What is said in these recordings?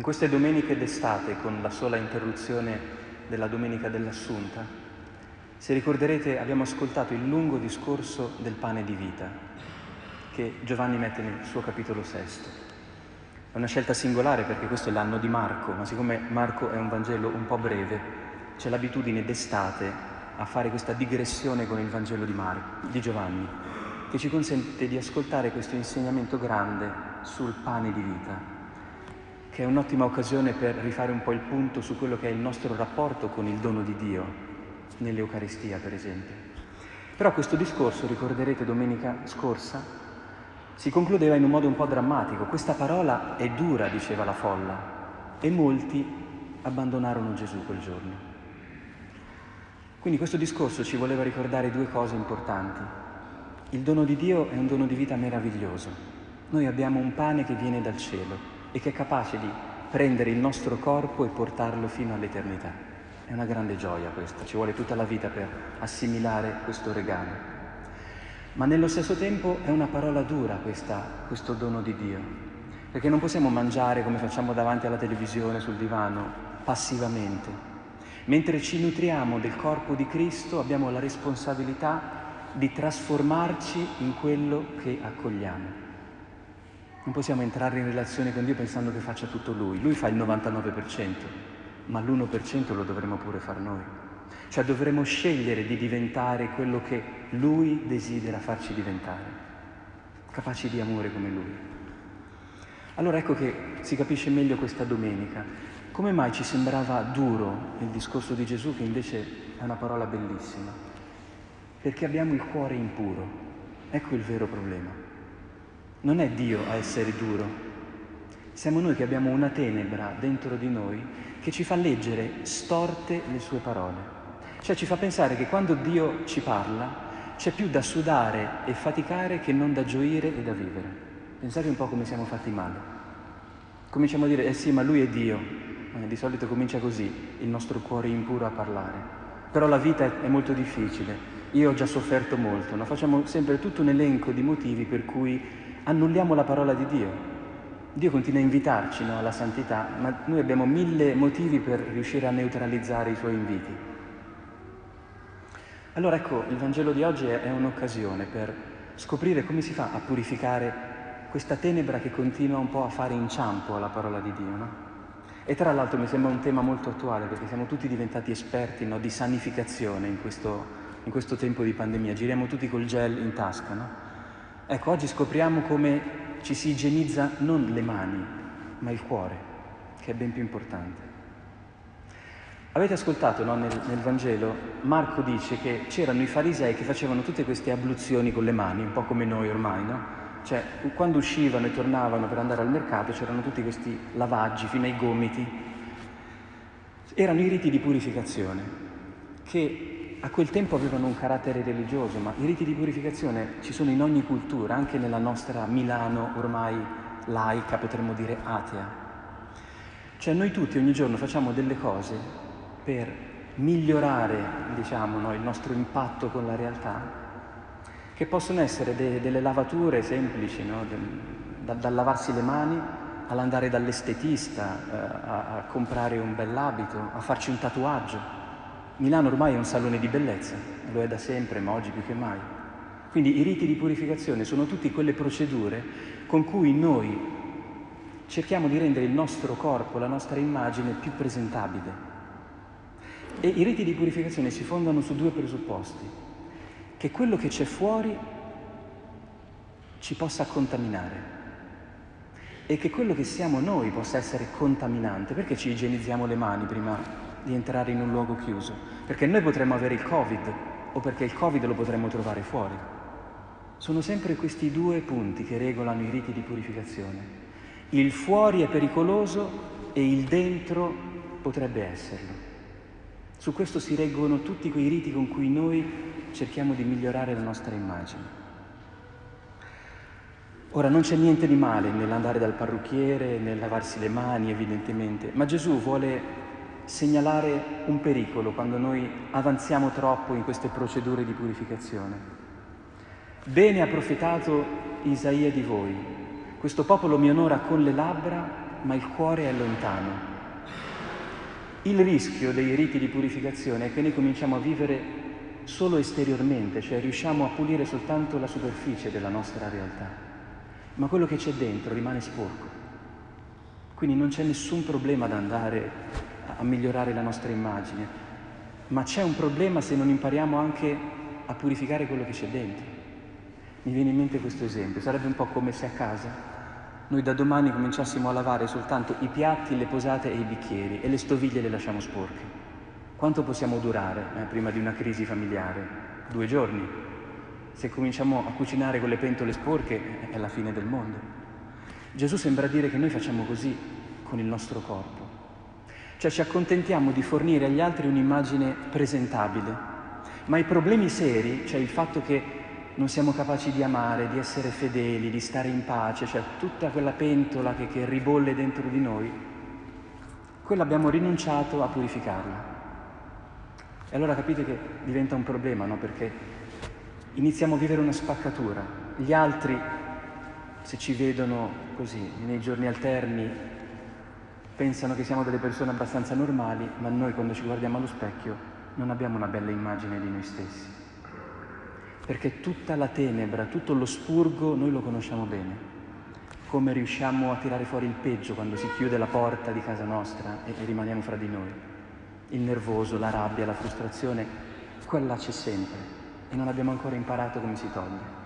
In queste domeniche d'estate, con la sola interruzione della domenica dell'Assunta, se ricorderete abbiamo ascoltato il lungo discorso del pane di vita che Giovanni mette nel suo capitolo sesto. È una scelta singolare perché questo è l'anno di Marco, ma siccome Marco è un Vangelo un po' breve, c'è l'abitudine d'estate a fare questa digressione con il Vangelo di, Mar- di Giovanni, che ci consente di ascoltare questo insegnamento grande sul pane di vita, che è un'ottima occasione per rifare un po' il punto su quello che è il nostro rapporto con il dono di Dio, nell'Eucaristia per esempio. Però questo discorso, ricorderete domenica scorsa, si concludeva in un modo un po' drammatico. Questa parola è dura, diceva la folla, e molti abbandonarono Gesù quel giorno. Quindi questo discorso ci voleva ricordare due cose importanti. Il dono di Dio è un dono di vita meraviglioso. Noi abbiamo un pane che viene dal cielo e che è capace di prendere il nostro corpo e portarlo fino all'eternità. È una grande gioia questa, ci vuole tutta la vita per assimilare questo regalo. Ma nello stesso tempo è una parola dura questa, questo dono di Dio, perché non possiamo mangiare come facciamo davanti alla televisione, sul divano, passivamente. Mentre ci nutriamo del corpo di Cristo abbiamo la responsabilità di trasformarci in quello che accogliamo. Non possiamo entrare in relazione con Dio pensando che faccia tutto Lui. Lui fa il 99%, ma l'1% lo dovremo pure fare noi. Cioè dovremo scegliere di diventare quello che Lui desidera farci diventare, capaci di amore come Lui. Allora ecco che si capisce meglio questa domenica. Come mai ci sembrava duro il discorso di Gesù che invece è una parola bellissima? Perché abbiamo il cuore impuro. Ecco il vero problema. Non è Dio a essere duro, siamo noi che abbiamo una tenebra dentro di noi che ci fa leggere storte le sue parole. Cioè ci fa pensare che quando Dio ci parla c'è più da sudare e faticare che non da gioire e da vivere. Pensate un po' come siamo fatti male. Cominciamo a dire, eh sì, ma lui è Dio. Eh, di solito comincia così, il nostro cuore impuro a parlare. Però la vita è, molto difficile. Io ho già sofferto molto, no? facciamo sempre tutto un elenco di motivi per cui annulliamo la parola di Dio. Dio continua a invitarci no, alla santità, ma noi abbiamo mille motivi per riuscire a neutralizzare i suoi inviti. Allora ecco, il Vangelo di oggi è, un'occasione per scoprire come si fa a purificare questa tenebra che continua un po' a fare inciampo alla parola di Dio. No? E tra l'altro mi sembra un tema molto attuale perché siamo tutti diventati esperti no, di sanificazione in questo, in questo tempo di pandemia, giriamo tutti col gel in tasca. No? Ecco, oggi scopriamo come ci si igienizza non le mani, ma il cuore, che è ben più importante. Avete ascoltato no, nel, nel, Vangelo? Marco dice che c'erano i farisei che facevano tutte queste abluzioni con le mani, un po' come noi ormai, no? Cioè, quando uscivano e tornavano per andare al mercato c'erano tutti questi lavaggi fino ai gomiti. Erano i riti di purificazione che a quel tempo avevano un carattere religioso, ma i riti di purificazione ci sono in ogni cultura, anche nella nostra Milano ormai laica, potremmo dire atea. Cioè noi tutti ogni giorno facciamo delle cose per migliorare, diciamo, no, il nostro impatto con la realtà, che possono essere de- delle lavature semplici, no? de- da-, da lavarsi le mani all'andare dall'estetista, eh, a-, a comprare un bell'abito, a farci un tatuaggio Milano ormai è un salone di bellezza, lo è da sempre, ma oggi più che mai. Quindi i riti di purificazione sono tutte quelle procedure con cui noi cerchiamo di rendere il nostro corpo, la nostra immagine più presentabile. E i riti di purificazione si fondano su due presupposti, che quello che c'è fuori ci possa contaminare e che quello che siamo noi possa essere contaminante. Perché ci igienizziamo le mani prima di entrare in un luogo chiuso, perché noi potremmo avere il Covid o perché il Covid lo potremmo trovare fuori. Sono sempre questi due punti che regolano i riti di purificazione. Il fuori è pericoloso e il dentro potrebbe esserlo. Su questo si reggono tutti quei riti con cui noi cerchiamo di migliorare la nostra immagine. Ora non c'è niente di male nell'andare dal parrucchiere, nel lavarsi le mani evidentemente, ma Gesù vuole segnalare un pericolo quando noi avanziamo troppo in queste procedure di purificazione. Bene ha profetato Isaia di voi, questo popolo mi onora con le labbra, ma il cuore è lontano. Il rischio dei riti di purificazione è che noi cominciamo a vivere solo esteriormente, cioè riusciamo a pulire soltanto la superficie della nostra realtà, ma quello che c'è dentro rimane sporco. Quindi non c'è nessun problema ad andare a migliorare la nostra immagine, ma c'è un problema se non impariamo anche a purificare quello che c'è dentro. Mi viene in mente questo esempio, sarebbe un po' come se a casa noi da domani cominciassimo a lavare soltanto i piatti, le posate e i bicchieri e le stoviglie le lasciamo sporche. Quanto possiamo durare eh, prima di una crisi familiare? Due giorni. Se cominciamo a cucinare con le pentole sporche è la fine del mondo. Gesù sembra dire che noi facciamo così con il nostro corpo. Cioè ci accontentiamo di fornire agli altri un'immagine presentabile, ma i problemi seri, cioè il fatto che non siamo capaci di amare, di essere fedeli, di stare in pace, cioè tutta quella pentola che, che ribolle dentro di noi, quella abbiamo rinunciato a purificarla. E allora capite che diventa un problema, no? Perché iniziamo a vivere una spaccatura. Gli altri, se ci vedono così, nei giorni alterni, pensano che siamo delle persone abbastanza normali, ma noi quando ci guardiamo allo specchio non abbiamo una bella immagine di noi stessi perché tutta la tenebra, tutto lo spurgo noi lo conosciamo bene. Come riusciamo a tirare fuori il peggio quando si chiude la porta di casa nostra e, rimaniamo fra di noi. Il nervoso, la rabbia, la frustrazione, quella c'è sempre e non abbiamo ancora imparato come si toglie.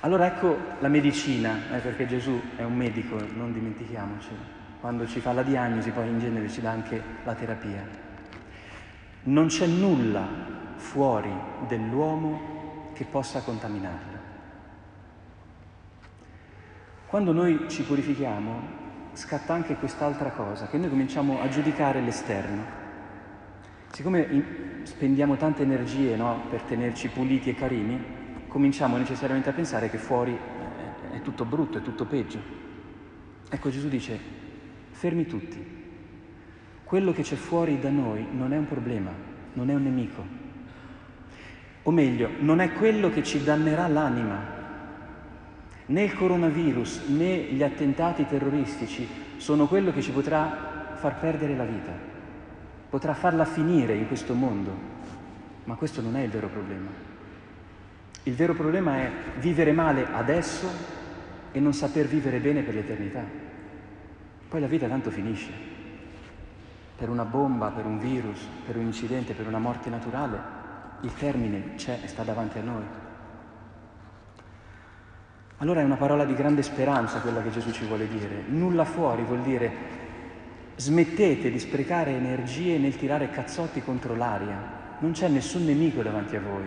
Allora ecco la medicina, eh, perché Gesù è un medico, non dimentichiamoci. Quando ci fa la diagnosi poi in genere ci dà anche la terapia. Non c'è nulla fuori dell'uomo che possa contaminarlo. Quando noi ci purifichiamo scatta anche quest'altra cosa, che noi cominciamo a giudicare l'esterno. Siccome spendiamo tante energie no, per tenerci puliti e carini, cominciamo necessariamente a pensare che fuori è tutto brutto, è tutto peggio. Ecco Gesù dice, fermi tutti. Quello che c'è fuori da noi non è un problema, non è un nemico, o meglio, non è quello che ci dannerà l'anima. Né il coronavirus né gli attentati terroristici sono quello che ci potrà far perdere la vita, potrà farla finire in questo mondo, ma questo non è il vero problema. Il vero problema è vivere male adesso e non saper vivere bene per l'eternità. Poi la vita tanto finisce. Per una bomba, per un virus, per un incidente, per una morte naturale, il termine c'è e sta davanti a noi. Allora è una parola di grande speranza quella che Gesù ci vuole dire. Nulla fuori vuol dire smettete di sprecare energie nel tirare cazzotti contro l'aria. Non c'è nessun nemico davanti a voi.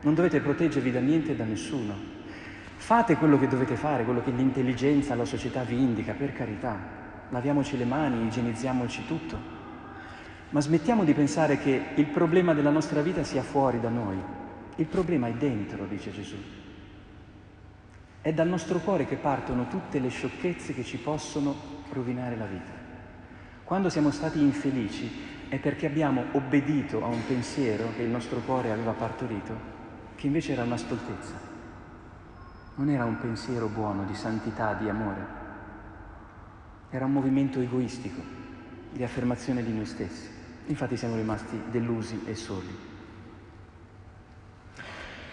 Non dovete proteggervi da niente e da nessuno. Fate quello che dovete fare, quello che l'intelligenza, la società vi indica, per carità. Laviamoci le mani, igienizziamoci tutto. Ma smettiamo di pensare che il problema della nostra vita sia fuori da noi. Il problema è dentro, dice Gesù. È dal nostro cuore che partono tutte le sciocchezze che ci possono rovinare la vita. Quando siamo stati infelici è perché abbiamo obbedito a un pensiero che il nostro cuore aveva partorito, che invece era una stoltezza. Non era un pensiero buono di santità, di amore. Era un movimento egoistico, di affermazione di noi stessi. Infatti siamo rimasti delusi e soli.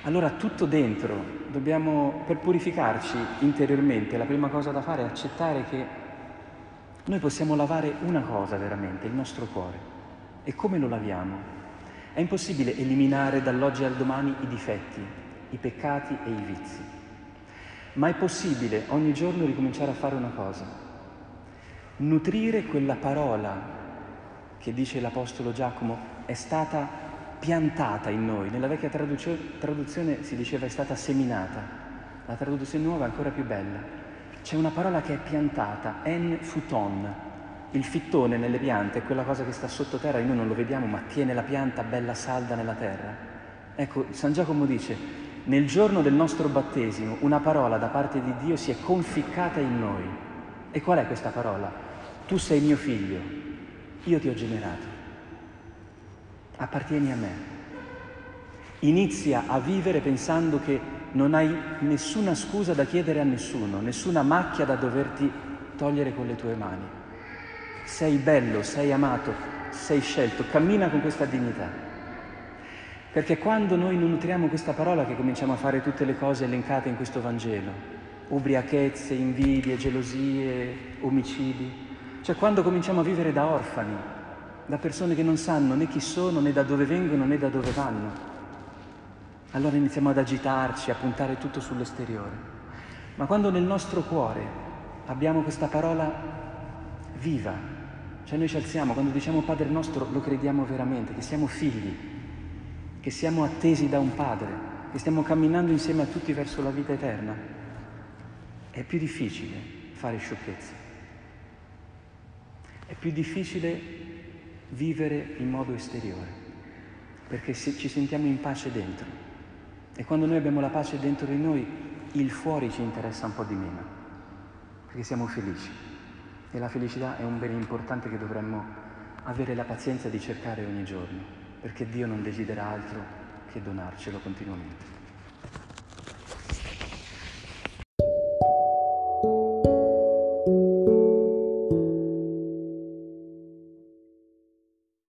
Allora tutto dentro, dobbiamo, per purificarci interiormente, la prima cosa da fare è accettare che noi possiamo lavare una cosa veramente, il nostro cuore. E come lo laviamo? È impossibile eliminare dall'oggi al domani i difetti, i peccati e i vizi. Ma è possibile ogni giorno ricominciare a fare una cosa, nutrire quella parola che dice l'Apostolo Giacomo è stata piantata in noi. Nella vecchia traduzione si diceva è stata seminata, la traduzione nuova è ancora più bella. C'è una parola che è piantata, en futon. Il fittone nelle piante è quella cosa che sta sottoterra e noi non lo vediamo, ma tiene la pianta bella salda nella terra. Ecco, San Giacomo dice, nel giorno del nostro battesimo una parola da parte di Dio si è conficcata in noi. E qual è questa parola? Tu sei mio figlio, io ti ho generato, appartieni a me. Inizia a vivere pensando che non hai nessuna scusa da chiedere a nessuno, nessuna macchia da doverti togliere con le tue mani. Sei bello, sei amato, sei scelto, cammina con questa dignità. Perché quando noi non nutriamo questa parola che cominciamo a fare tutte le cose elencate in questo Vangelo, ubriachezze, invidie, gelosie, omicidi, cioè quando cominciamo a vivere da orfani, da persone che non sanno né chi sono, né da dove vengono, né da dove vanno, allora iniziamo ad agitarci, a puntare tutto sull'esteriore. Ma quando nel nostro cuore abbiamo questa parola viva, cioè noi ci alziamo, quando diciamo Padre nostro lo crediamo veramente, che siamo figli, che siamo attesi da un Padre, che stiamo camminando insieme a tutti verso la vita eterna, è più difficile fare sciocchezze, è più difficile vivere in modo esteriore, perché ci sentiamo in pace dentro. E quando noi abbiamo la pace dentro di noi, il fuori ci interessa un po' di meno, perché siamo felici. E la felicità è un bene importante che dovremmo avere la pazienza di cercare ogni giorno, perché Dio non desidera altro che donarcelo continuamente.